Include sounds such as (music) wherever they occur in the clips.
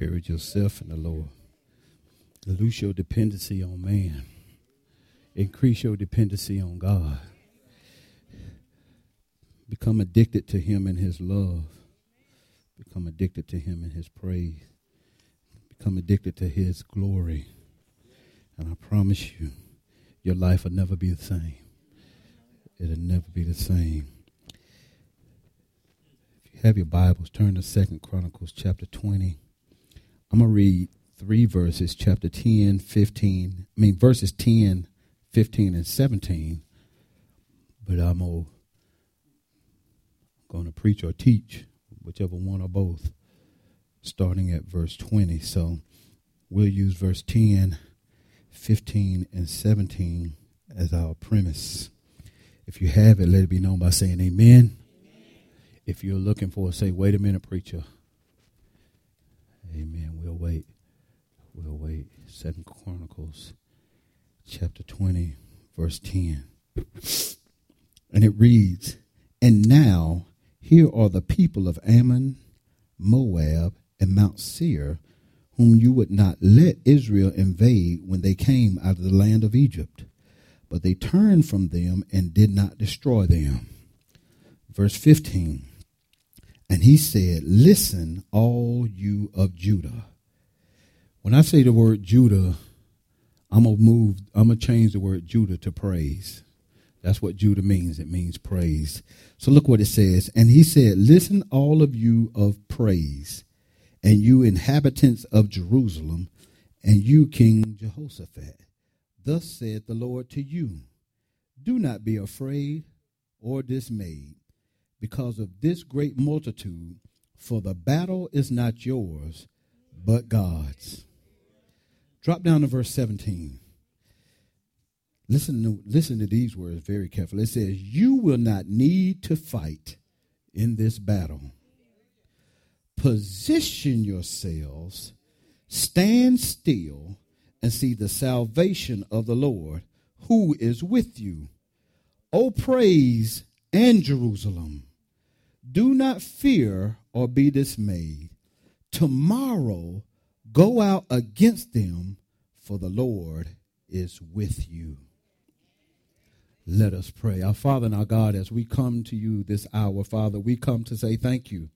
Encourage yourself in the Lord. Loose your dependency on man. Increase your dependency on God. Become addicted to Him and His love. Become addicted to Him and His praise. Become addicted to His glory. And I promise you, your life will never be the same. It'll never be the same. If you have your Bibles, turn to Second Chronicles chapter 20. I'm going to read three verses, chapter 10, 15, I mean, verses 10, 15, and 17. But I'm going to preach or teach, whichever one or both, starting at verse 20. So we'll use verse 10, 15, and 17 as our premise. If you have it, let it be known by saying amen. amen. If you're looking for it, say, wait a minute, preacher. Amen. We'll wait. We'll wait. Second Chronicles chapter 20, verse 10. And it reads, And now here are the people of Ammon, Moab, and Mount Seir, whom you would not let Israel invade when they came out of the land of Egypt. But they turned from them and did not destroy them. Verse 15. And he said, Listen, all you of Judah. When I say the word Judah, I'm gonna move, I'm gonna change the word Judah to praise. That's what Judah means. It means praise. So look what it says. And he said, Listen, all of you of praise, and you inhabitants of Jerusalem, and you, King Jehoshaphat. Thus said the Lord to you Do not be afraid or dismayed because of this great multitude, for the battle is not yours, but God's. Drop down to verse 17. Listen to, listen to these words very carefully. It says, You will not need to fight in this battle. Position yourselves, stand still, and see the salvation of the Lord who is with you. O praise and Jerusalem. Do not fear or be dismayed. Tomorrow go out against them, for the Lord is with you. Let us pray. Our Father and our God, as we come to you this hour, Father, we come to say thank you.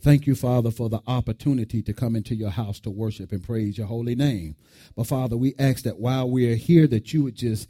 Thank you, Father, for the opportunity to come into your house to worship and praise your holy name. But Father, we ask that while we are here, that you would just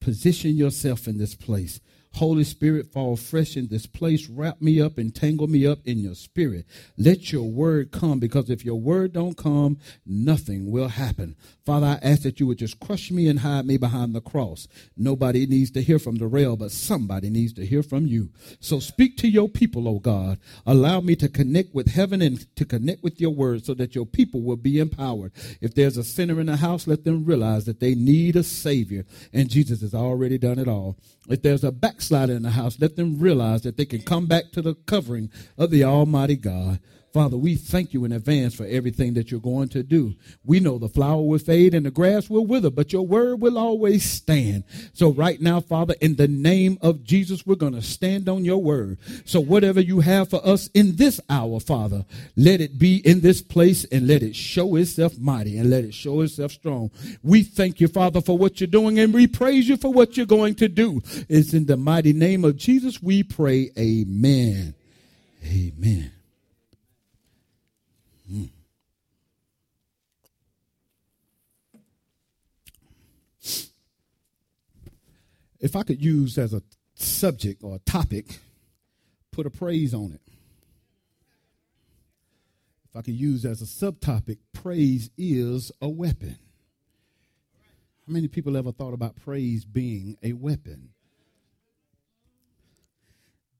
position yourself in this place. Holy Spirit, fall fresh in this place. Wrap me up and tangle me up in your spirit. Let your word come because if your word don't come, nothing will happen. Father, I ask that you would just crush me and hide me behind the cross. Nobody needs to hear from the rail, but somebody needs to hear from you. So speak to your people, oh God. Allow me to connect with heaven and to connect with your word so that your people will be empowered. If there's a sinner in the house, let them realize that they need a savior and Jesus has already done it all. If there's a backslider in the house, let them realize that they can come back to the covering of the Almighty God. Father, we thank you in advance for everything that you're going to do. We know the flower will fade and the grass will wither, but your word will always stand. So right now, Father, in the name of Jesus, we're going to stand on your word. So whatever you have for us in this hour, Father, let it be in this place and let it show itself mighty and let it show itself strong. We thank you, Father, for what you're doing and we praise you for what you're going to do. It's in the mighty name of Jesus we pray. Amen. Amen. Mm. If I could use as a subject or a topic, put a praise on it. If I could use as a subtopic, praise is a weapon. How many people ever thought about praise being a weapon?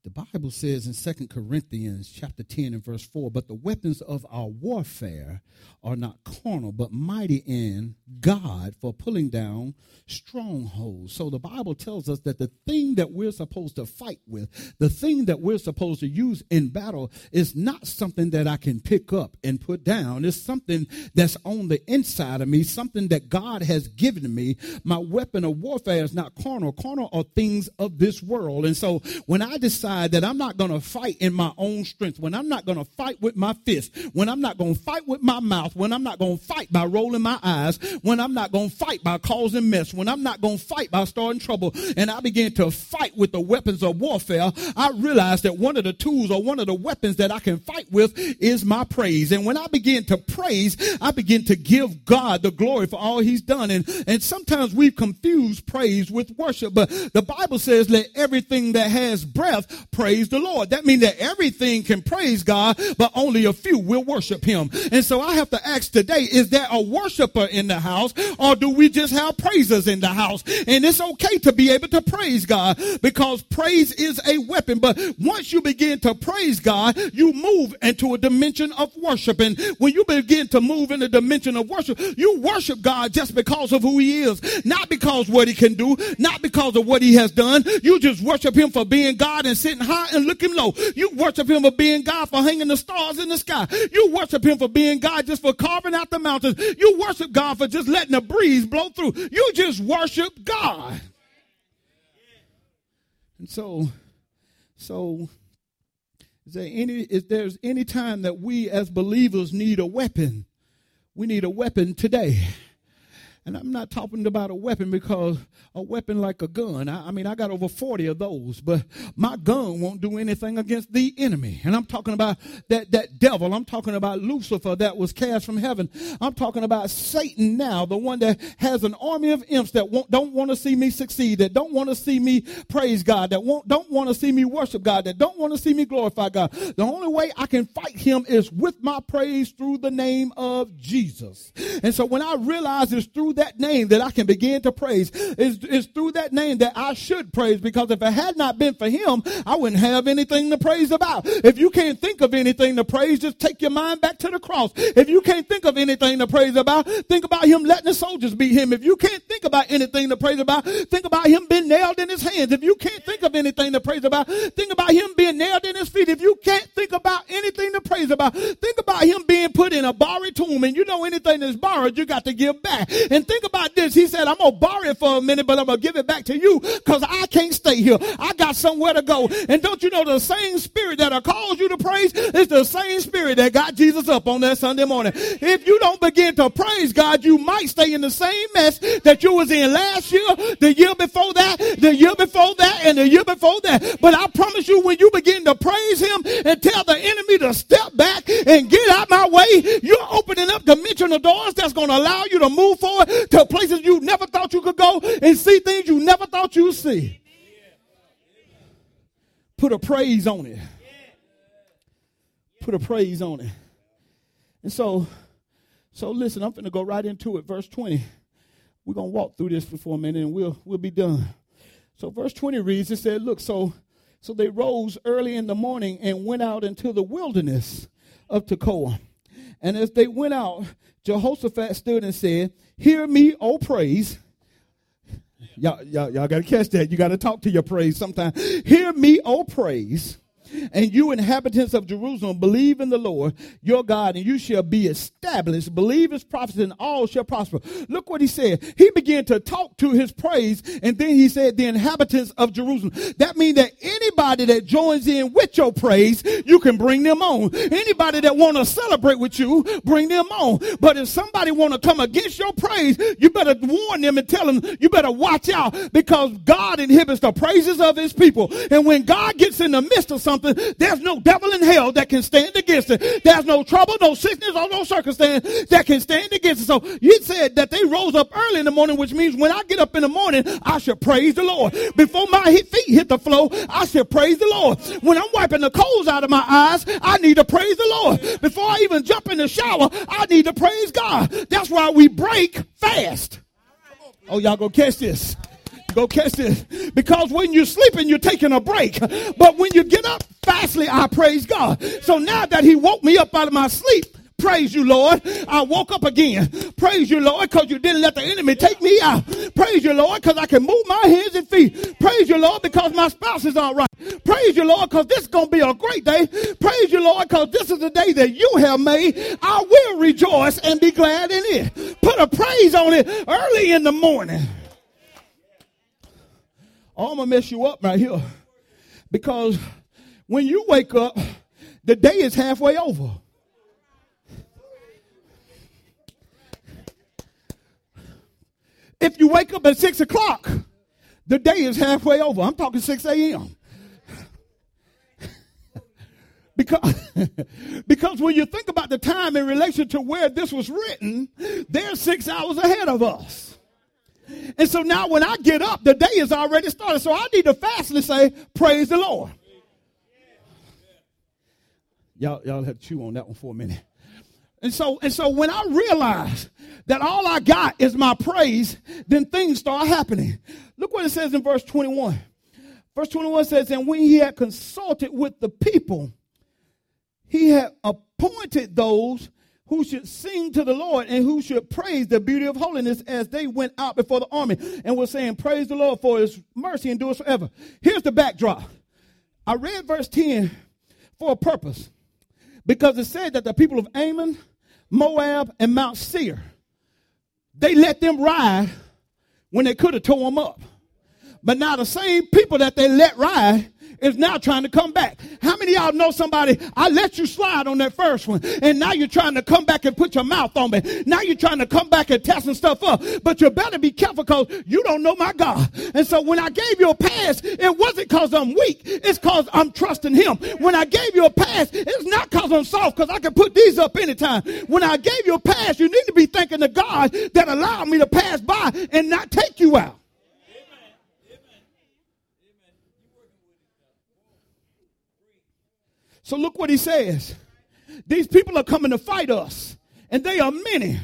The Bible says in Second Corinthians chapter 10 and verse 4, but the weapons of our warfare are not carnal, but mighty in God for pulling down strongholds. So the Bible tells us that the thing that we're supposed to fight with, the thing that we're supposed to use in battle is not something that I can pick up and put down. It's something that's on the inside of me, something that God has given me. My weapon of warfare is not carnal. Carnal are things of this world. And so when I decide decide that I'm not going to fight in my own strength, when I'm not going to fight with my fist, when I'm not going to fight with my mouth, when I'm not going to fight by rolling my eyes, when I'm not going to fight by causing mess, when I'm not going to fight by starting trouble, and I begin to fight with the weapons of warfare, I realize that one of the tools or one of the weapons that I can fight with is my praise. And when I begin to praise, I begin to give God the glory for all he's done. And, and sometimes we've confused praise with worship, but the Bible says let everything that has breath praise the Lord. That means that everything can praise God, but only a few will worship him. And so I have to ask today, is there a worshiper in the house or do we just have praisers in the house? And it's okay to be able to praise God because praise is a weapon. But once you begin to praise God, you move into a dimension of worship. And when you begin to move in a dimension of worship, you worship God just because of who he is, not because what he can do, not because of what he has done. You just worship him for being God and sitting high and looking low. You worship him for being God for hanging the stars in the sky. You worship him for being God just for carving out the mountains. You worship God for just letting the breeze blow through. You just worship God. And so, so is there any is there's any time that we as believers need a weapon, we need a weapon today. And I'm not talking about a weapon because a weapon like a gun, I, I, mean, I got over 40 of those, but my gun won't do anything against the enemy. And I'm talking about that, that devil. I'm talking about Lucifer that was cast from heaven. I'm talking about Satan now, the one that has an army of imps that don't want to see me succeed, that don't want to see me praise God, that don't want to see me worship God, that don't want to see me glorify God. The only way I can fight him is with my praise through the name of Jesus. And so when I realize it's through through that name that I can begin to praise. It's, it's through that name that I should praise because if it had not been for him, I wouldn't have anything to praise about. If you can't think of anything to praise, just take your mind back to the cross. If you can't think of anything to praise about, think about him letting the soldiers beat him. If you can't think about anything to praise about, think about him being nailed in his hands. If you can't think of anything to praise about, think about him being nailed in his feet. If you can't think about anything to praise about, think about him being put in a borrowed tomb. And you know anything that's borrowed, you got to give back. And think about this. He said, I'm going to borrow it for a minute, but I'm going to give it back to you because I can't stay here. I got somewhere to go. And don't you know the same spirit that will cause you to praise is the same spirit that got Jesus up on that Sunday morning. If you don't begin to praise God, you might stay in the same mess that you was in last year, the year before that, the year before that, and the year before that. But I promise you, when you begin to praise him and tell the enemy to step back and get out my way, you're opening up dimensional doors that's going to allow you to move forward to places you never thought you could go and see things you never thought you'd see. Put a praise on it. Put a praise on it. And so, so listen, I'm going to go right into it. Verse 20. We're going to walk through this for a minute and we'll, we'll be done. So verse 20 reads, it said, look, so, so they rose early in the morning and went out into the wilderness of Tekoa. And as they went out, Jehoshaphat stood and said, Hear me, O praise. Y'all, y'all, y'all got to catch that. You got to talk to your praise sometimes. Hear me, O praise and you inhabitants of Jerusalem, believe in the Lord your God, and you shall be established. Believe his prophets, and all shall prosper. Look what he said. He began to talk to his praise, and then he said, the inhabitants of Jerusalem. That means that anybody that joins in with your praise, you can bring them on. Anybody that want to celebrate with you, bring them on. But if somebody want to come against your praise, you better warn them and tell them, you better watch out because God inhibits the praises of his people. And when God gets in the midst of something, something, there's no devil in hell that can stand against it. There's no trouble, no sickness, or no circumstance that can stand against it. So you said that they rose up early in the morning, which means when I get up in the morning, I should praise the Lord. Before my feet hit the floor, I should praise the Lord. When I'm wiping the coals out of my eyes, I need to praise the Lord. Before I even jump in the shower, I need to praise God. That's why we break fast. Oh, y'all gonna catch this. Go catch this. Because when you're sleeping, you're taking a break. But when you get up, fastly, I praise God. So now that He woke me up out of my sleep, Praise you, Lord. I woke up again. Praise you, Lord, because you didn't let the enemy take me out. Praise you, Lord, because I can move my hands and feet. Praise you, Lord, because my spouse is all right. Praise you, Lord, because this is going to be a great day. Praise you, Lord, because this is the day that you have made. I will rejoice and be glad in it. Put a praise on it early in the morning. I'm to mess you up right here. Because when you wake up, the day is halfway over. If you wake up at six o'clock, the day is halfway over. I'm talking 6 a.m. (laughs) because, (laughs) because when you think about the time in relation to where this was written, they're six hours ahead of us. And so now when I get up, the day is already started. So I need to fastly say, Praise the Lord. Y'all, y'all have to chew on that one for a minute. And so, and so when I realize that all I got is my praise, then things start happening. Look what it says in verse 21. Verse 21 says, And when he had consulted with the people, he had appointed those who should sing to the Lord and who should praise the beauty of holiness as they went out before the army and were saying, Praise the Lord for his mercy endures forever. Here's the backdrop. I read verse 10 for a purpose because it said that the people of Ammon, Moab, and Mount Seir, they let them ride when they could have tore them up. But now the same people that they let ride is now trying to come back. How many y'all know somebody? I let you slide on that first one, and now you're trying to come back and put your mouth on me. Now you're trying to come back and testing stuff up. But you better be careful because you don't know my God. And so when I gave you a pass, it wasn't because I'm weak. It's because I'm trusting Him. When I gave you a pass, it's not because I'm soft because I can put these up anytime. When I gave you a pass, you need to be thanking the God that allowed me to pass by and not take you out. So look what he says. These people are coming to fight us, and they are many.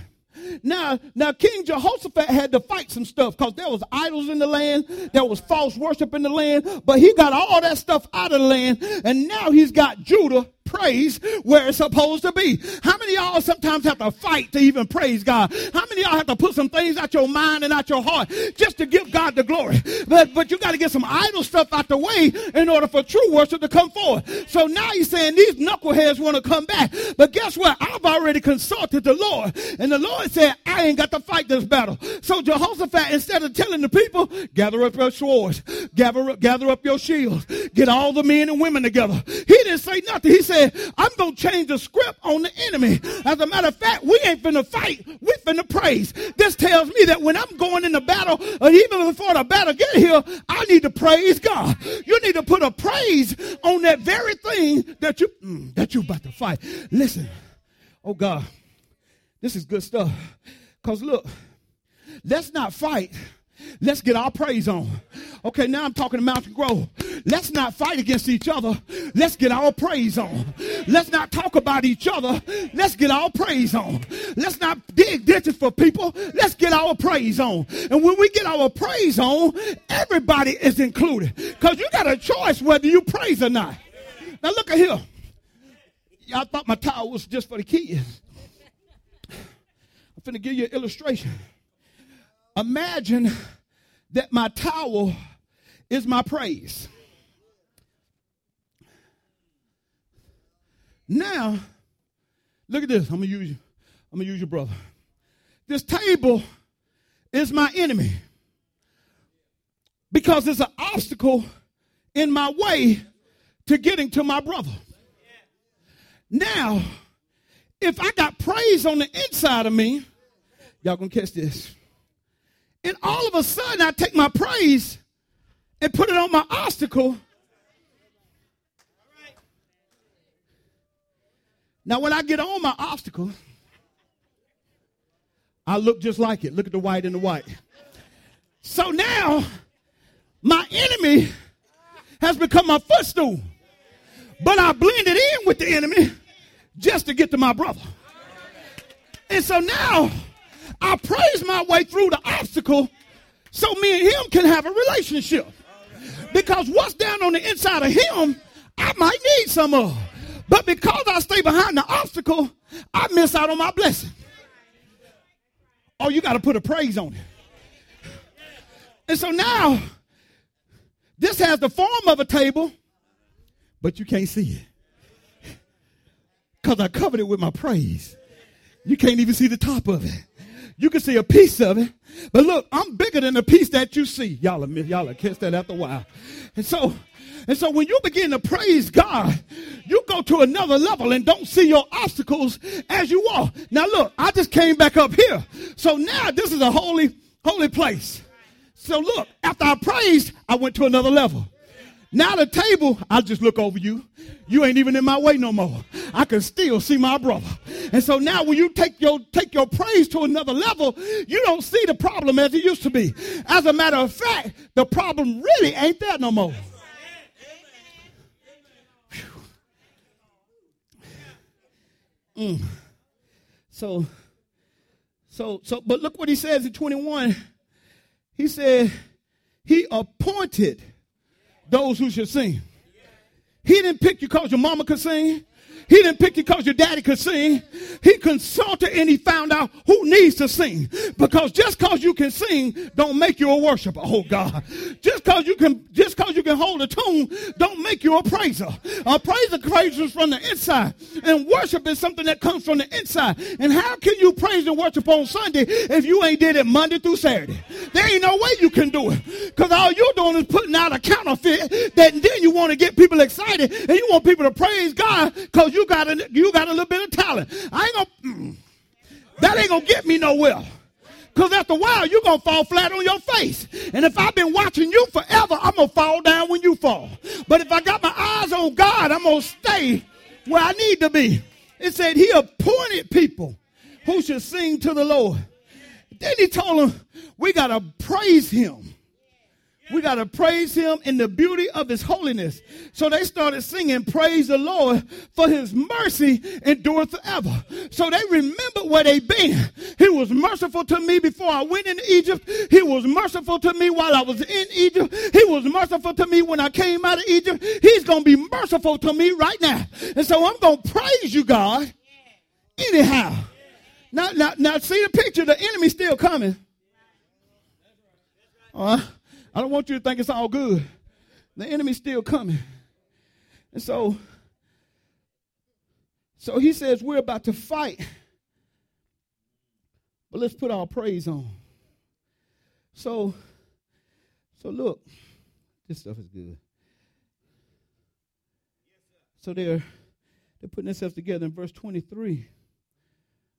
Now, now King Jehoshaphat had to fight some stuff because there was idols in the land, there was false worship in the land, but he got all that stuff out of the land, and now he's got Judah praise where it's supposed to be. How many y'all sometimes have to fight to even praise God? How many y'all have to put some things out your mind and out your heart just to give God the glory? But but you got to get some idle stuff out the way in order for true worship to come forth. So now he's saying these knuckleheads want to come back. But guess what? I've already consulted the Lord. And the Lord said, I ain't got to fight this battle. So Jehoshaphat, instead of telling the people, gather up your swords, gather up, gather up your shields, get all the men and women together. He didn't say nothing. He said, said, I'm going to change the script on the enemy. As a matter of fact, we ain't finna fight. We finna praise. This tells me that when I'm going in the battle, or even before the battle get here, I need to praise God. You need to put a praise on that very thing that you, mm, that you about to fight. Listen. Oh God, this is good stuff. Cause look, let's not fight Let's get our praise on. Okay, now I'm talking to Mountain Grove. Let's not fight against each other. Let's get our praise on. Let's not talk about each other. Let's get our praise on. Let's not dig ditches for people. Let's get our praise on. And when we get our praise on, everybody is included. Because you got a choice whether you praise or not. Now look at here. Y'all thought my towel was just for the kids. I'm finna give you an illustration. Imagine that my towel is my praise. Now, look at this. I'm gonna use you. I'm gonna use your brother. This table is my enemy because it's an obstacle in my way to getting to my brother. Now, if I got praise on the inside of me, y'all gonna catch this. And all of a sudden, I take my praise and put it on my obstacle. Now, when I get on my obstacle, I look just like it. Look at the white and the white. So now, my enemy has become my footstool. But I blended in with the enemy just to get to my brother. And so now, I praise my way through the obstacle so me and him can have a relationship. Because what's down on the inside of him, I might need some of. But because I stay behind the obstacle, I miss out on my blessing. Oh, you got to put a praise on it. And so now, this has the form of a table, but you can't see it. Because I covered it with my praise. You can't even see the top of it. You can see a piece of it, but look, I'm bigger than the piece that you see. Y'all, y'all catch that after a while. And so, And so when you begin to praise God, you go to another level and don't see your obstacles as you walk. Now look, I just came back up here. So now this is a holy, holy place. So look, after I praised, I went to another level. Now the table, I just look over you. You ain't even in my way no more. I can still see my brother. And so now when you take your take your praise to another level, you don't see the problem as it used to be. As a matter of fact, the problem really ain't there no more. Mm. So, so, so, but look what he says in 21. He said, He appointed those who should sing. He didn't pick you because your mama could sing. He didn't pick you because your daddy could sing. He consulted and he found out who needs to sing. Because just because you can sing don't make you a worshiper. Oh God. Just because you can just because you can hold a tune don't make you a praiser. A praiser praises from the inside. And worship is something that comes from the inside. And how can you praise and worship on Sunday if you ain't did it Monday through Saturday? There ain't no way you can do it. Because all you're doing is putting out a counterfeit that then you want to get people excited and you want people to praise God because you got a you got a little bit of talent. I ain't gonna mm, that ain't gonna get me nowhere. Cause after a while you're gonna fall flat on your face. And if I've been watching you forever, I'm gonna fall down when you fall. But if I got my eyes on God, I'm gonna stay where I need to be. It said he appointed people who should sing to the Lord. Then he told them, we gotta praise him. We got to praise him in the beauty of his holiness. So they started singing, Praise the Lord, for his mercy endureth forever. So they remembered where they been. He was merciful to me before I went into Egypt. He was merciful to me while I was in Egypt. He was merciful to me when I came out of Egypt. He's going to be merciful to me right now. And so I'm going to praise you, God, anyhow. Now, now, now, see the picture. The enemy's still coming. Uh, I don't want you to think it's all good. The enemy's still coming. And so, so he says, We're about to fight. But let's put our praise on. So, so look, this stuff is good. So they're they're putting themselves together in verse 23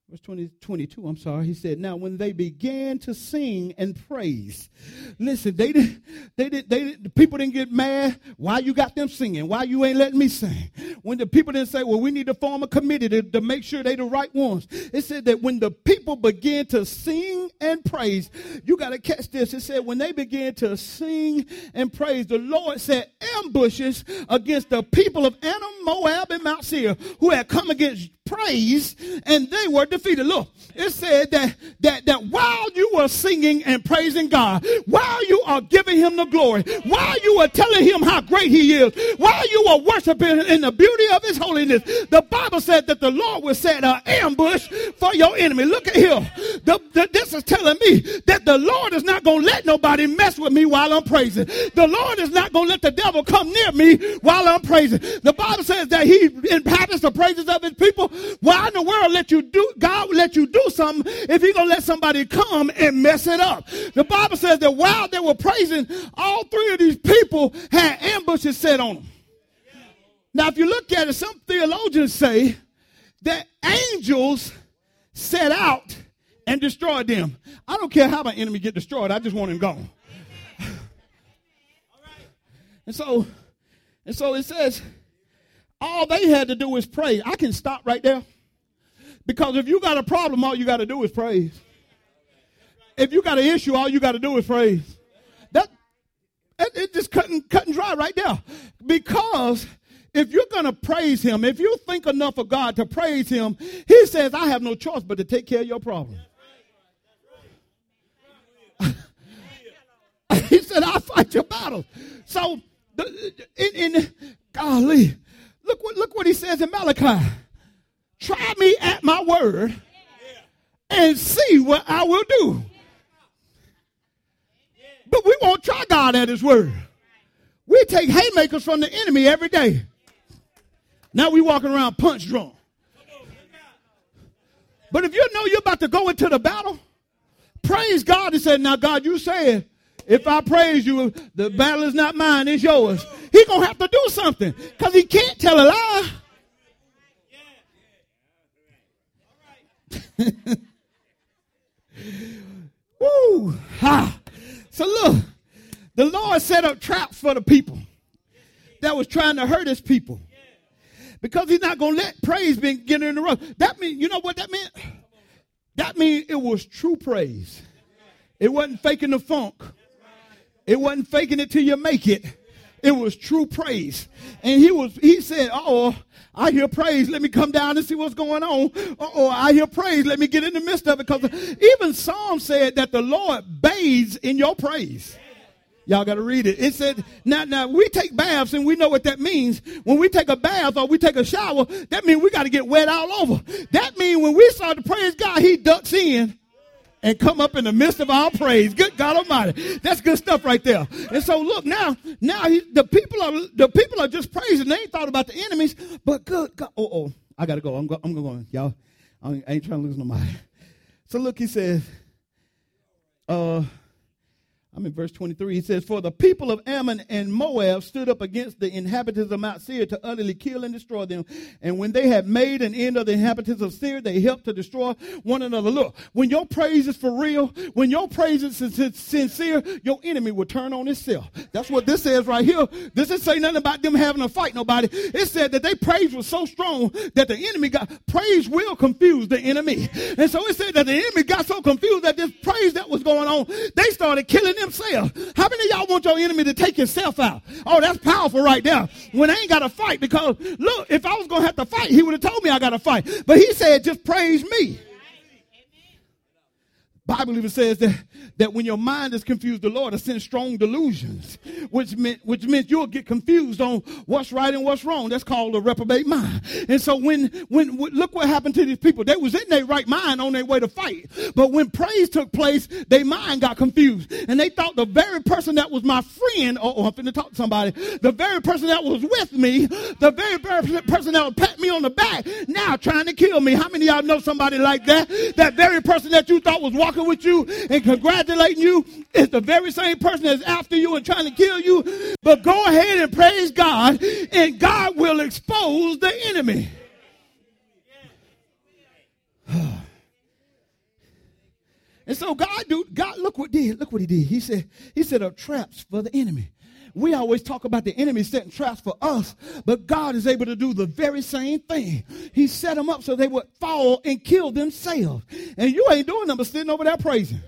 verse 20, 22, I'm sorry, he said, Now when they began to sing and praise, listen, they did, they did, they did, the people didn't get mad. Why you got them singing? Why you ain't letting me sing? When the people didn't say, Well, we need to form a committee to, to make sure they the right ones. It said that when the people began to sing and praise, you got to catch this. It said, When they began to sing and praise, the Lord set ambushes against the people of Ammon, Moab, and Mount Seir who had come against praise and they were defeated. Look, it said that, that, that while you were singing and praising God, while you are giving him the glory, while you are telling him how great he is, while you are worshiping in the beauty of his holiness, the Bible said that the Lord will set an ambush for your enemy. Look at here. The, the, this is telling me that the Lord is not going to let nobody mess with me while I'm praising. The Lord is not going to let the devil come near me while I'm praising. The Bible says that he inhabits the praises of his people why in the world let you do, God let you do something if He gonna let somebody come and mess it up? The Bible says that while they were praising, all three of these people had ambushes set on them. Now, if you look at it, some theologians say that angels set out and destroyed them. I don't care how my enemy get destroyed. I just want him gone. (laughs) And so, and so it says all they had to do was pray. I can stop right there. Because if you got a problem, all you got to do is praise. If you got an issue, all you got to do is praise. That it, it just cutting cutting dry right there. Because if you're going to praise him, if you think enough of God to praise him, he says, I have no choice but to take care of your problem. (laughs) he said, I'll fight your battles. So, in, in golly, Look what, look what he says in Malachi. Try me at my word and see what I will do. But we won't try God at his word. We take haymakers from the enemy every day. Now we walking around punch drunk. But if you know you're about to go into the battle, praise God and say, now God, you said If I praise you, the battle is not mine, it's yours. He gonna have to do something because he can't tell a lie. (laughs) Woo! Ha! So look, the Lord set up traps for the people that was trying to hurt his people. Because he's not to let praise be get in the rough. That means, you know what that meant? That means it was true praise. It wasn't faking the funk. It wasn't faking it till you make it. It was true praise. And he was, he said, oh, I hear praise. Let me come down and see what's going on. Oh, I hear praise. Let me get in the midst of it. Because even Psalm said that the Lord bathes in your praise. Y'all got to read it. It said, now, now we take baths and we know what that means. When we take a bath or we take a shower, that means we got to get wet all over. That means when we start to praise God, he ducks in and come up in the midst of our praise. Good God Almighty. That's good stuff right there. And so look now, now he, the people are, the people are just praising. They ain't thought about the enemies, but good God. Oh, oh, I got to go. I'm, go, I'm going, y'all. I ain't trying to lose nobody. So look, he says, uh, I'm in verse 23. He says, For the people of Ammon and Moab stood up against the inhabitants of Mount Seir to utterly kill and destroy them. And when they had made an end of the inhabitants of Seir, they helped to destroy one another. Look, when your praise is for real, when your praise is sincere, your enemy will turn on itself. That's what this says right here. This is say nothing about them having to fight nobody. It said that their praise was so strong that the enemy got, praise will confuse the enemy. And so it said that the enemy got so confused that this praise that was going on, they started killing them himself. How many of y'all want your enemy to take himself out? Oh, that's powerful right there. When I ain't got to fight, because look, if I was going to have to fight, he would have told me I got to fight. But he said, just praise me. Bible even says that, that when your mind is confused, the Lord sent strong delusions, which meant which meant you'll get confused on what's right and what's wrong. That's called a reprobate mind. And so when when look what happened to these people, they was in their right mind on their way to fight, but when praise took place, their mind got confused, and they thought the very person that was my friend, oh, oh I'm finna talk to somebody, the very person that was with me, the very, very person that would pat me on the back, now trying to kill me. How many of y'all know somebody like that? That very person that you thought was walking with you and congratulating you is the very same person that's after you and trying to kill you. But go ahead and praise God, and God will expose the enemy. (sighs) And so God do God look what did look what he did. He said he set up traps for the enemy. We always talk about the enemy setting traps for us, but God is able to do the very same thing. He set them up so they would fall and kill themselves. And you ain't doing nothing but sitting over there praising.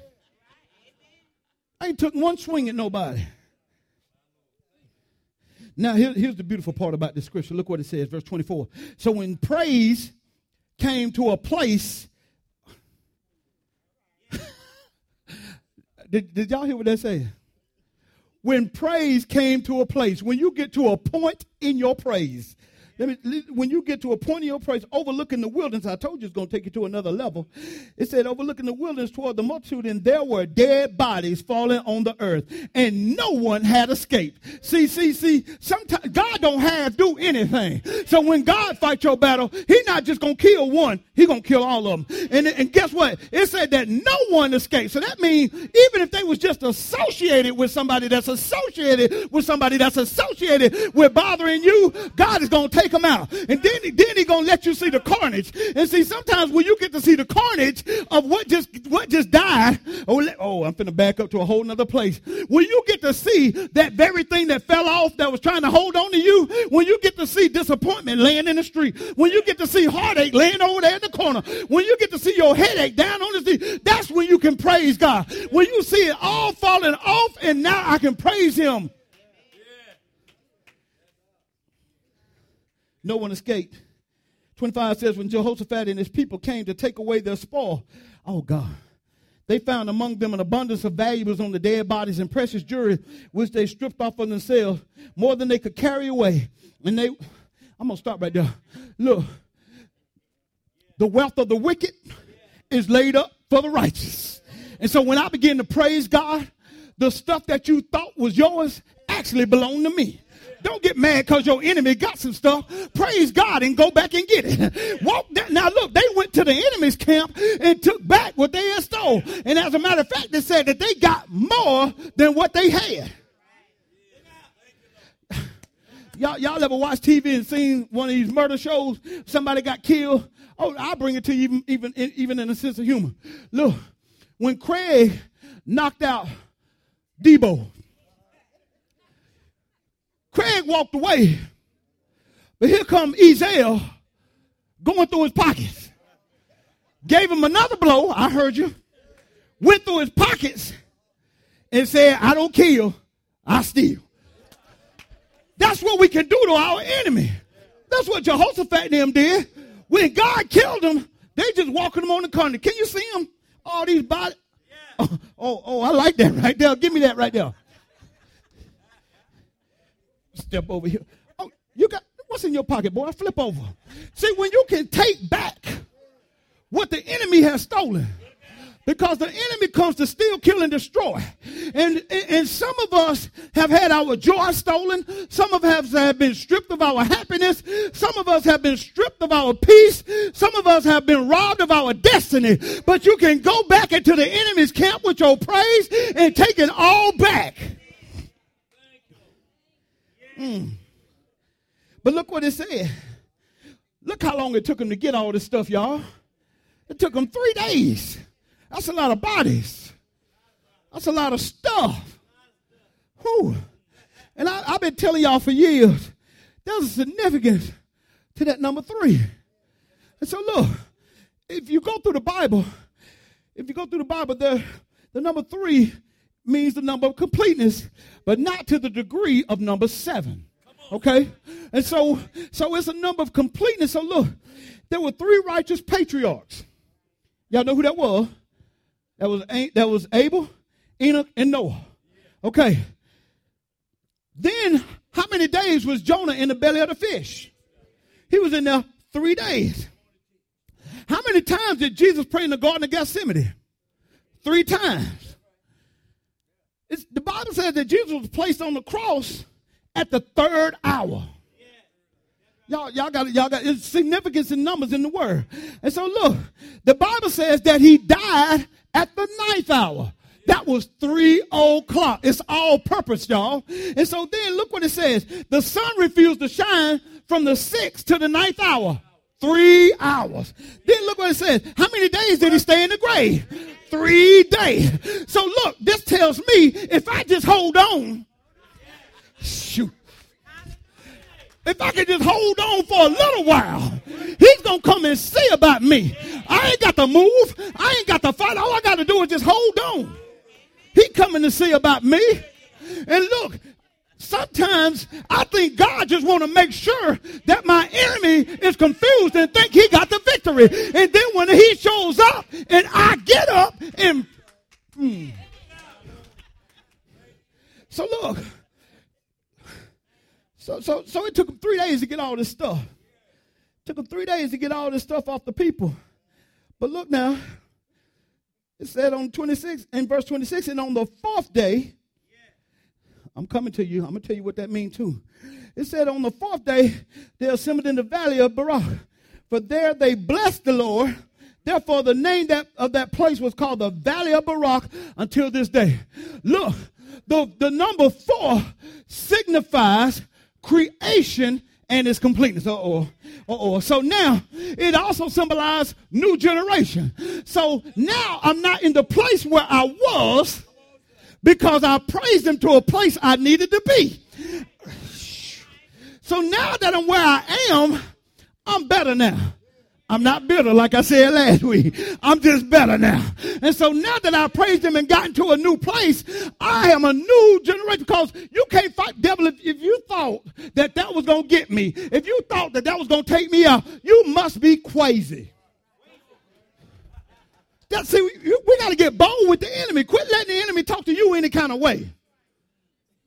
I ain't took one swing at nobody. Now, here, here's the beautiful part about this scripture. Look what it says, verse 24. So when praise came to a place, (laughs) did, did y'all hear what they said? When praise came to a place, when you get to a point in your praise, me, when you get to a point in your praise, overlooking the wilderness, I told you it's going to take you to another level. It said, overlooking the wilderness toward the multitude, and there were dead bodies falling on the earth, and no one had escaped. See, see, see, sometimes God don't have to do anything. So when God fights your battle, He's not just going to kill one, He's going to kill all of them. And, and guess what? It said that no one escaped. So that means even if they was just associated with somebody that's associated with somebody that's associated with bothering you, God is going to take take them out. And then, he then he gonna let you see the carnage. And see, sometimes when you get to see the carnage of what just what just died, oh, oh, I'm finna back up to a whole nother place. When you get to see that very thing that fell off that was trying to hold on to you, when you get to see disappointment laying in the street, when you get to see heartache laying over there in the corner, when you get to see your headache down on the street, that's when you can praise God. When you see it all falling off, and now I can praise Him. No one escaped. 25 says, when Jehoshaphat and his people came to take away their spoil, oh God, they found among them an abundance of valuables on the dead bodies and precious jewelry, which they stripped off of themselves, more than they could carry away. And they, I'm going to stop right there. Look, the wealth of the wicked is laid up for the righteous. And so when I begin to praise God, the stuff that you thought was yours actually belonged to me. Don't get mad because your enemy got some stuff. Praise God and go back and get it. (laughs) Walk down. Now look, they went to the enemy's camp and took back what they had stole. And as a matter of fact, they said that they got more than what they had. (laughs) Y'all, y'all ever watch TV and seen one of these murder shows? Somebody got killed. Oh, I'll bring it to you even, even, even in a sense of humor. Look, when Craig knocked out Deebo, Walked away. But here come Ezal going through his pockets. Gave him another blow. I heard you. Went through his pockets and said, I don't kill, I steal. That's what we can do to our enemy. That's what Jehoshaphat and them did. When God killed them, they just walking them on the corner. Can you see them? All these bodies. Oh, oh, oh, I like that right there. Give me that right there. Step over here. Oh, you got what's in your pocket, boy? Flip over. See, when you can take back what the enemy has stolen, because the enemy comes to steal, kill, and destroy. And, and some of us have had our joy stolen. Some of us have been stripped of our happiness. Some of us have been stripped of our peace. Some of us have been robbed of our destiny. But you can go back into the enemy's camp with your praise and take it all back. Mm. But look what it said. Look how long it took him to get all this stuff, y'all. It took him three days. That's a lot of bodies. That's a lot of stuff. Whew. And I, have been telling y'all for years, there's a significance to that number three. And so look, if you go through the Bible, if you go through the Bible, the, the number three means the number of completeness, but not to the degree of number seven. Okay? And so, so it's a number of completeness. So look, there were three righteous patriarchs. Y'all know who that was? That was, that was Abel, Enoch, and Noah. Okay. Then, how many days was Jonah in the belly of the fish? He was in there three days. How many times did Jesus pray in the Garden of Gethsemane? Three times. It's, the Bible says that Jesus was placed on the cross at the third hour. Y'all, y'all got y'all got significance in numbers in the word. And so look, the Bible says that he died at the ninth hour. That was three o'clock. It's all purpose, y'all. And so then look what it says. The sun refused to shine from the sixth to the ninth hour. Three hours. Then look what it says. How many days did he stay in the grave? Three days. So look, this tells me if I just hold on, shoot. If I can just hold on for a little while, he's going to come and see about me. I ain't got to move. I ain't got to fight. All I got to do is just hold on. He coming to see about me. And look, sometimes I think God just want to make sure that my enemy is confused and think he got the victory. And then when he shows up and I get up and hmm. so look, so, so, so it took him three days to get all this stuff. It took him three days to get all this stuff off the people. But look now, it said on 26, in verse 26, and on the fourth day, I'm coming to you. I'm going to tell you what that means too. It said on the fourth day, they assembled in the valley of Barak. For there they blessed the Lord. Therefore, the name that, of that place was called the Valley of Barak until this day. Look, the, the number four signifies creation and its completeness. Uh-oh. Uh-oh. So now it also symbolizes new generation. So now I'm not in the place where I was because I praised him to a place I needed to be. So now that I'm where I am, I'm better now. I'm not bitter like I said last week. I'm just better now. And so now that I praised him and gotten to a new place, I am a new generation because you can't fight devil if, if you thought that that was going to get me. If you thought that that was going to take me out, you must be crazy. That, see, we, we got to get bold with the enemy. Quit letting the enemy talk to you any kind of way.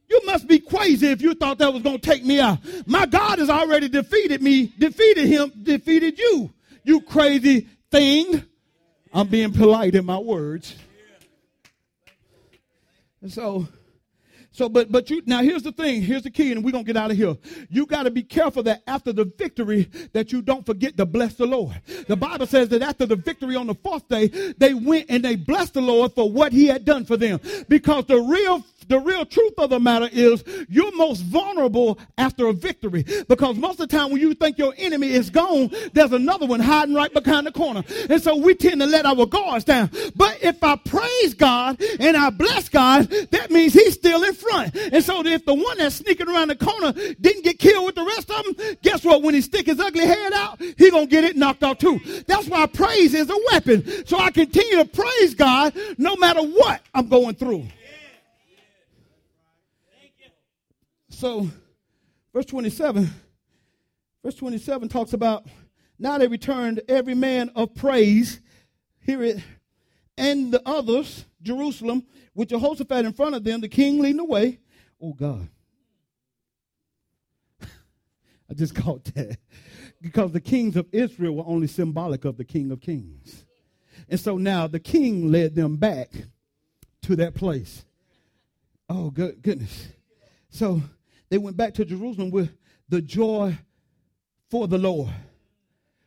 You must be crazy if you thought that was going to take me out. My God has already defeated me, defeated him, defeated you you crazy thing. I'm being polite in my words. And so, So, but but you now here's the thing. Here's the key, and we're gonna get out of here. You got to be careful that after the victory, that you don't forget to bless the Lord. The Bible says that after the victory on the fourth day, they went and they blessed the Lord for what He had done for them. Because the real the real truth of the matter is you're most vulnerable after a victory because most of the time when you think your enemy is gone, there's another one hiding right behind the corner. And so we tend to let our guards down. But if I praise God and I bless God, that means he's still in front. And so if the one that's sneaking around the corner didn't get killed with the rest of them, guess what? When he stick his ugly head out, he gonna get it knocked out too. That's why praise is a weapon. So I continue to praise God no matter what I'm going through. So, verse 27, verse 27 talks about now they returned every man of praise, hear it, and the others, Jerusalem, with Jehoshaphat in front of them, the king leading the way. Oh, God. (laughs) I just caught that. Because the kings of Israel were only symbolic of the king of kings. And so now the king led them back to that place. Oh, good goodness. So they went back to Jerusalem with the joy for the Lord,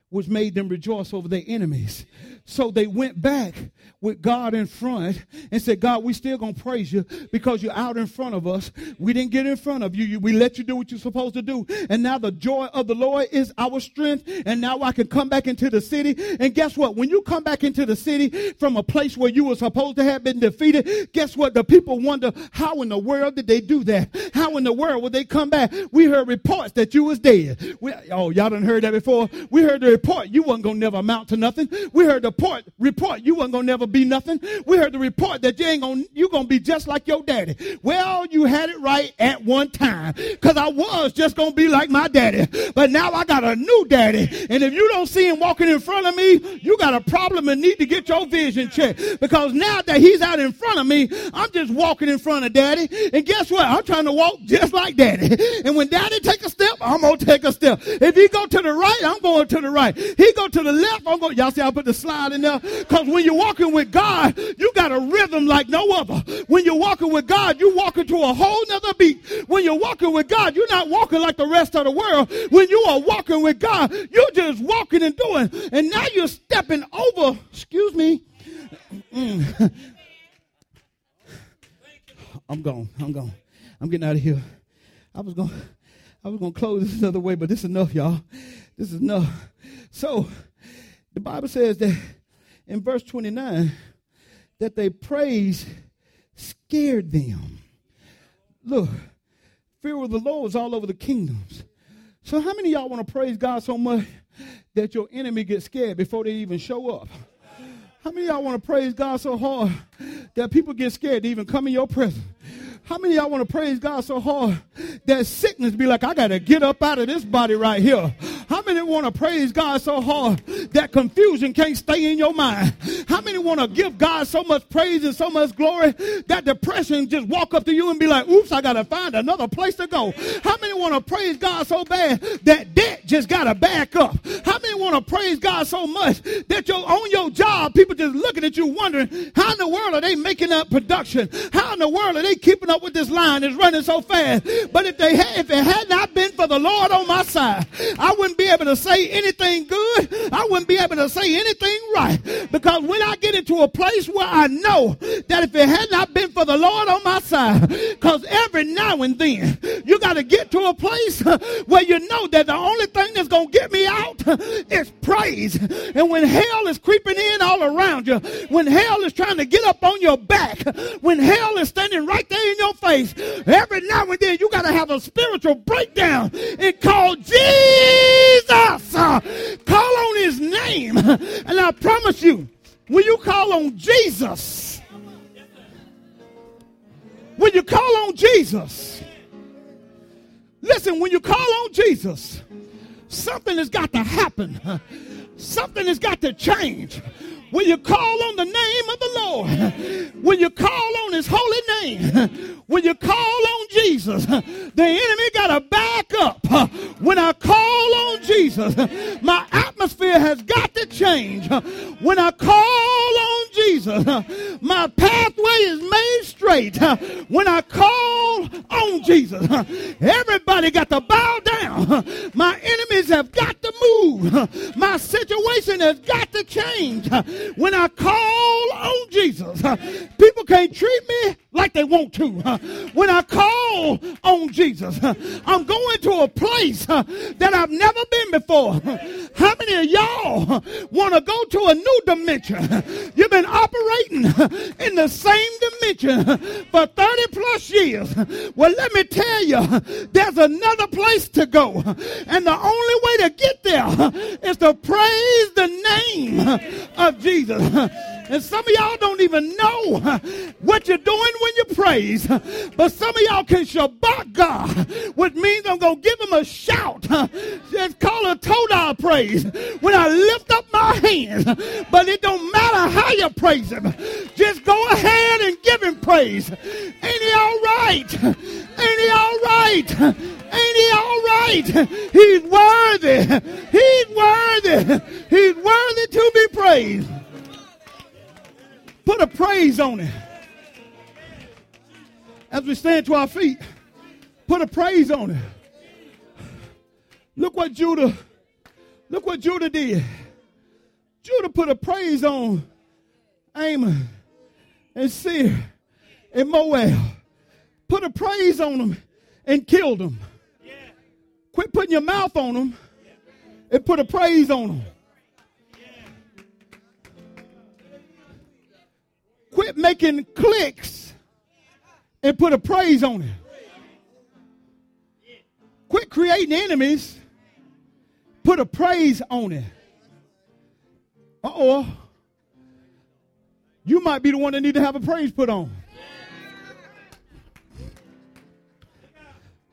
which made them rejoice over their enemies. So they went back with God in front and said, God, we still gonna praise you because you're out in front of us. We didn't get in front of you. We let you do what you're supposed to do. And now the joy of the Lord is our strength. And now I can come back into the city. And guess what? When you come back into the city from a place where you were supposed to have been defeated, guess what? The people wonder, how in the world did they do that? How in the world would they come back? We heard reports that you was dead. We, oh, y'all done heard that before. We heard the report you wasn't gonna never amount to nothing. We heard the report, report you wasn't gonna never be nothing. We heard the report that you ain't gonna, you gonna be just like your daddy. Well, you had it right at one time. Cause I was just gonna be like my daddy. But now I got a new daddy. And if you don't see him walking in front of me, you got a problem and need to get your vision checked. Because now that he's out in front of me, I'm just walking in front of daddy. And guess what? I'm trying to walk just like daddy. And when daddy take a step, I'm gonna take a step. If he go to the right, I'm going to the right. He go to the left, I'm going, y'all see I put the slide in there? Cause when you're walking with God, you got a rhythm like no other. When you're walking with God, you're walking to a whole nother beat. When you're walking with God, you're not walking like the rest of the world. When you are walking with God, you're just walking and doing. And now you're stepping over, excuse me. Mm. I'm gone. I'm gone. I'm getting out of here. I was going I was going to close this another way, but this is enough, y'all. This is enough. So, the Bible says that in verse 29 that they praise scared them. Look, fear of the Lord is all over the kingdoms. So, how many y'all want to praise God so much that your enemy gets scared before they even show up? How many y'all want to praise God so hard that people get scared to even come in your presence? How many y'all want to praise God so hard that sickness be like, I got to get up out of this body right here? How many want to praise God so hard that confusion can't stay in your mind? How many want to give God so much praise and so much glory that depression just walk up to you and be like, oops, I got to find another place to go? How many want to praise God so bad that debt just got to back up? How many want to praise God so much that you're on your job, people just looking at you wondering, how in the world are they making up production? How in the world are they keeping up with this line? It's running so fast. But if they had, if it had not been for the Lord on my side, I wouldn't be able to say anything good. I wouldn't be able to say anything right. Because when I get into a place where I know that if it had not been for the Lord on my side, because every now and then you got to get to a place where you know that the only thing that's going to get me out is praise. And when hell is creeping in all around you, when hell is trying to get up on your back, when hell is standing right there in your face, every now and then you got to have a spiritual breakdown and call Jesus. Call on his name. And I promise you, when you call on Jesus, when you call on Jesus, listen, when you call on Jesus, something has got to happen. Something has got to change. When you call on the name of the Lord, when you call on his holy name, when you call on Jesus, the enemy got to back up. When I call on Jesus, my atmosphere has got to change. When I call on Jesus, My pathway is made straight when I call on Jesus. Everybody got to bow down. My enemies have got to move. My situation has got to change when I call on Jesus. People can't treat me they want to. When I call on Jesus, I'm going to a place that I've never been before. How many of y'all want to go to a new dimension? You've been operating in the same dimension for 30 plus years. Well, let me tell you, there's another place to go. And the only way to get there is to praise the name of Jesus. And some of y'all don't even know what you're doing when you praise. But some of y'all can shabach God, which means I'm going to give him a shout. It's called a total praise. When I lift up my hands, but it don't matter how you praise him. Just go ahead and give him praise. Ain't he all right? Ain't he all right? Ain't he all right? He's worthy. He's worthy. He's worthy to be praised. Put a praise on it. As we stand to our feet, put a praise on it. Look what Judah, look what Judah did. Judah put a praise on Ammon and Seir and Moab. Put a praise on them and killed them. Quit putting your mouth on them and put a praise on them. Quit making cliques and put a praise on it. Quit creating enemies. Put a praise on it. Uh oh. You might be the one that need to have a praise put on.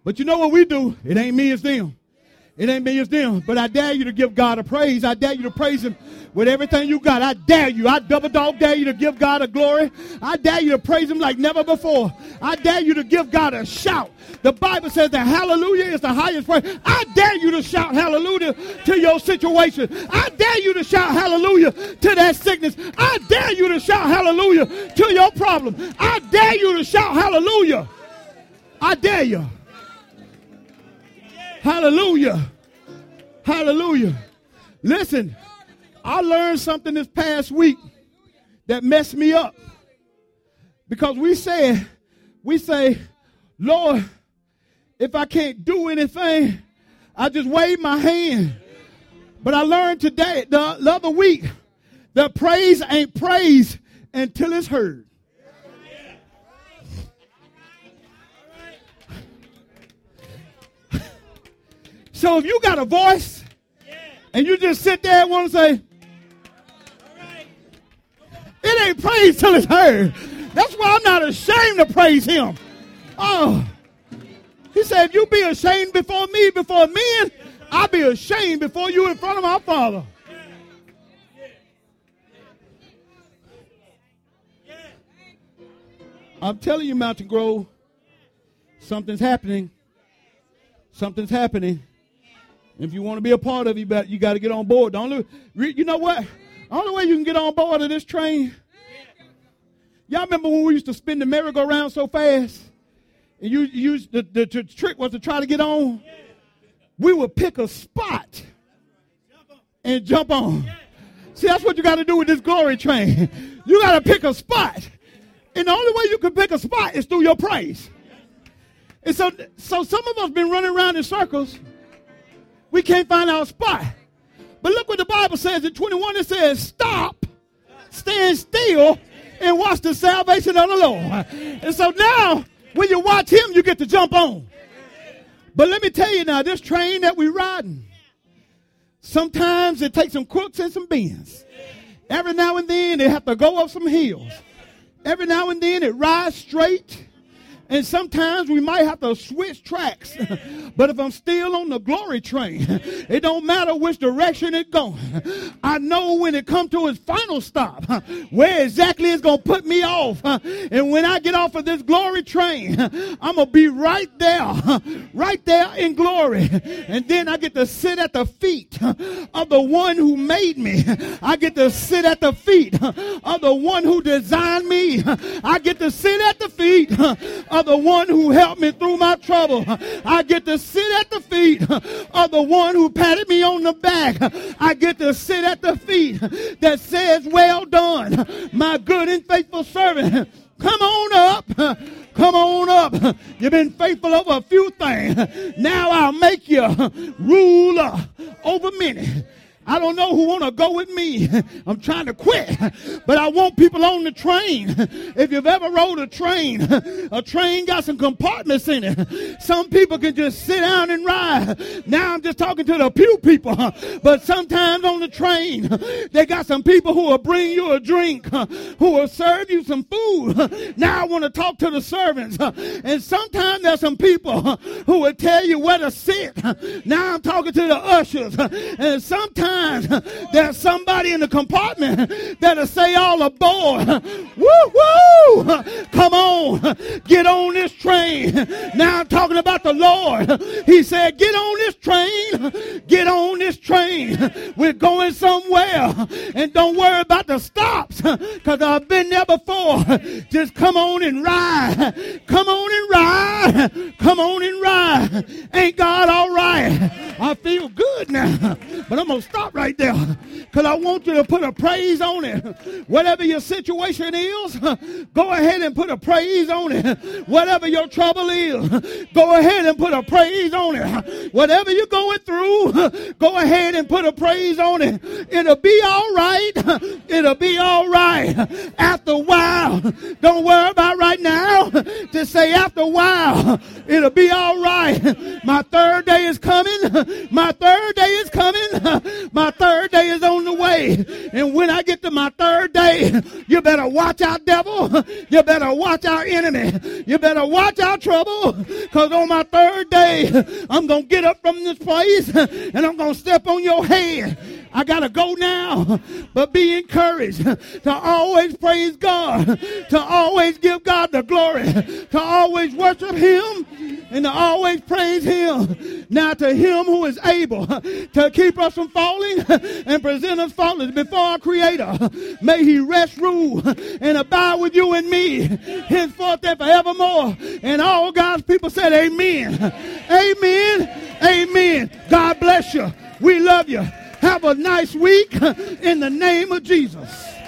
But you know what we do? It ain't me, it's them. It ain't me, it's them. But I dare you to give God a praise. I dare you to praise Him with everything you got. I dare you. I double dog dare you to give God a glory. I dare you to praise Him like never before. I dare you to give God a shout. The Bible says that hallelujah is the highest praise. I dare you to shout hallelujah to your situation. I dare you to shout hallelujah to that sickness. I dare you to shout hallelujah to your problem. I dare you to shout hallelujah. I dare you. Hallelujah. Hallelujah. Listen, I learned something this past week that messed me up. Because we said, we say, Lord, if I can't do anything, I just wave my hand. But I learned today, the other week, that praise ain't praise until it's heard. So if you got a voice and you just sit there and want to say, it ain't praise till it's heard. That's why I'm not ashamed to praise him. Oh, he said, you be ashamed before me, before men, I'll be ashamed before you in front of my Father. I'm telling you, Mountain Grove, something's happening. Something's happening. If you want to be a part of it, you, got to get on board. The only, you know what? Only way you can get on board of this train. Y'all remember when we used to spin the merry-go-round so fast? And you, you used the, the, the trick was to try to get on. We would pick a spot and jump on. See, that's what you got to do with this glory train. (laughs) You got to pick a spot. And the only way you can pick a spot is through your praise. And so, so some of us been running around in circles we can't find our spot. But look what the Bible says in 21. It says, Stop, stand still, and watch the salvation of the Lord. And so now, when you watch him, you get to jump on. But let me tell you now, this train that we're riding, sometimes it takes some crooks and some bends. Every now and then, they have to go up some hills. Every now and then, it rides straight. And sometimes we might have to switch tracks. (laughs) but if I'm still on the glory train, (laughs) it don't matter which direction it's going. (laughs) I know when it come to its final stop, where exactly it's going to put me off. And when I get off of this glory train, I'm going to be right there, right there in glory. And then I get to sit at the feet of the one who made me. I get to sit at the feet of the one who designed me. I get to sit at the feet of the one who helped me through my trouble. I get to sit at the feet of the one who patted me on the back. I get to sit at the feet that says, Well done, my good and faithful servant. Come on up. Come on up. You've been faithful over a few things. Now I'll make you ruler over many. I don't know who want to go with me. (laughs) I'm trying to quit, (laughs) but I want people on the train. (laughs) If you've ever rode a train, a train got some compartments in it. Some people can just sit down and ride. Now I'm just talking to the pew people, but sometimes on the train, they got some people who will bring you a drink, who will serve you some food. Now I want to talk to the servants, and sometimes there's some people who will tell you where to sit. Now I'm talking to the ushers, and sometimes times there's somebody in the compartment that'll say all aboard. Woo woo! Come on, get on this train. Now I'm talking about the Lord. He said, get on this train. Get on this train. We're going somewhere. And don't worry about the stops because I've been there before. Just come on and ride. Come on and ride. Come on and ride. Ain't God all right? I feel good now. But I'm going to stop stop right there because I want you to put a praise on it. Whatever your situation is, go ahead and put a praise on it. Whatever your trouble is, go ahead and put a praise on it. Whatever you're going through, go ahead and put a praise on it. It'll be all right. It'll be all right. After a while, don't worry about right now. Just say after a while, it'll be all right. My third day is coming. My third day is coming. My third day is on the way. And when I get to my third day, you better watch out, devil. You better watch our enemy. You better watch our trouble. Because on my third day, I'm going to get up from this place and I'm going to step on your head. I got to go now. (laughs) But be encouraged (laughs) to always praise God, (laughs) to always give God the glory, to always worship Him, and to always praise Him. Now to Him who is able to keep us from falling and present us faultless before our Creator. May He rest, rule, and abide with you and me henceforth and forevermore. And all God's people said, Amen. Amen. Amen. God bless you. We love you. Have a nice week in the name of Jesus.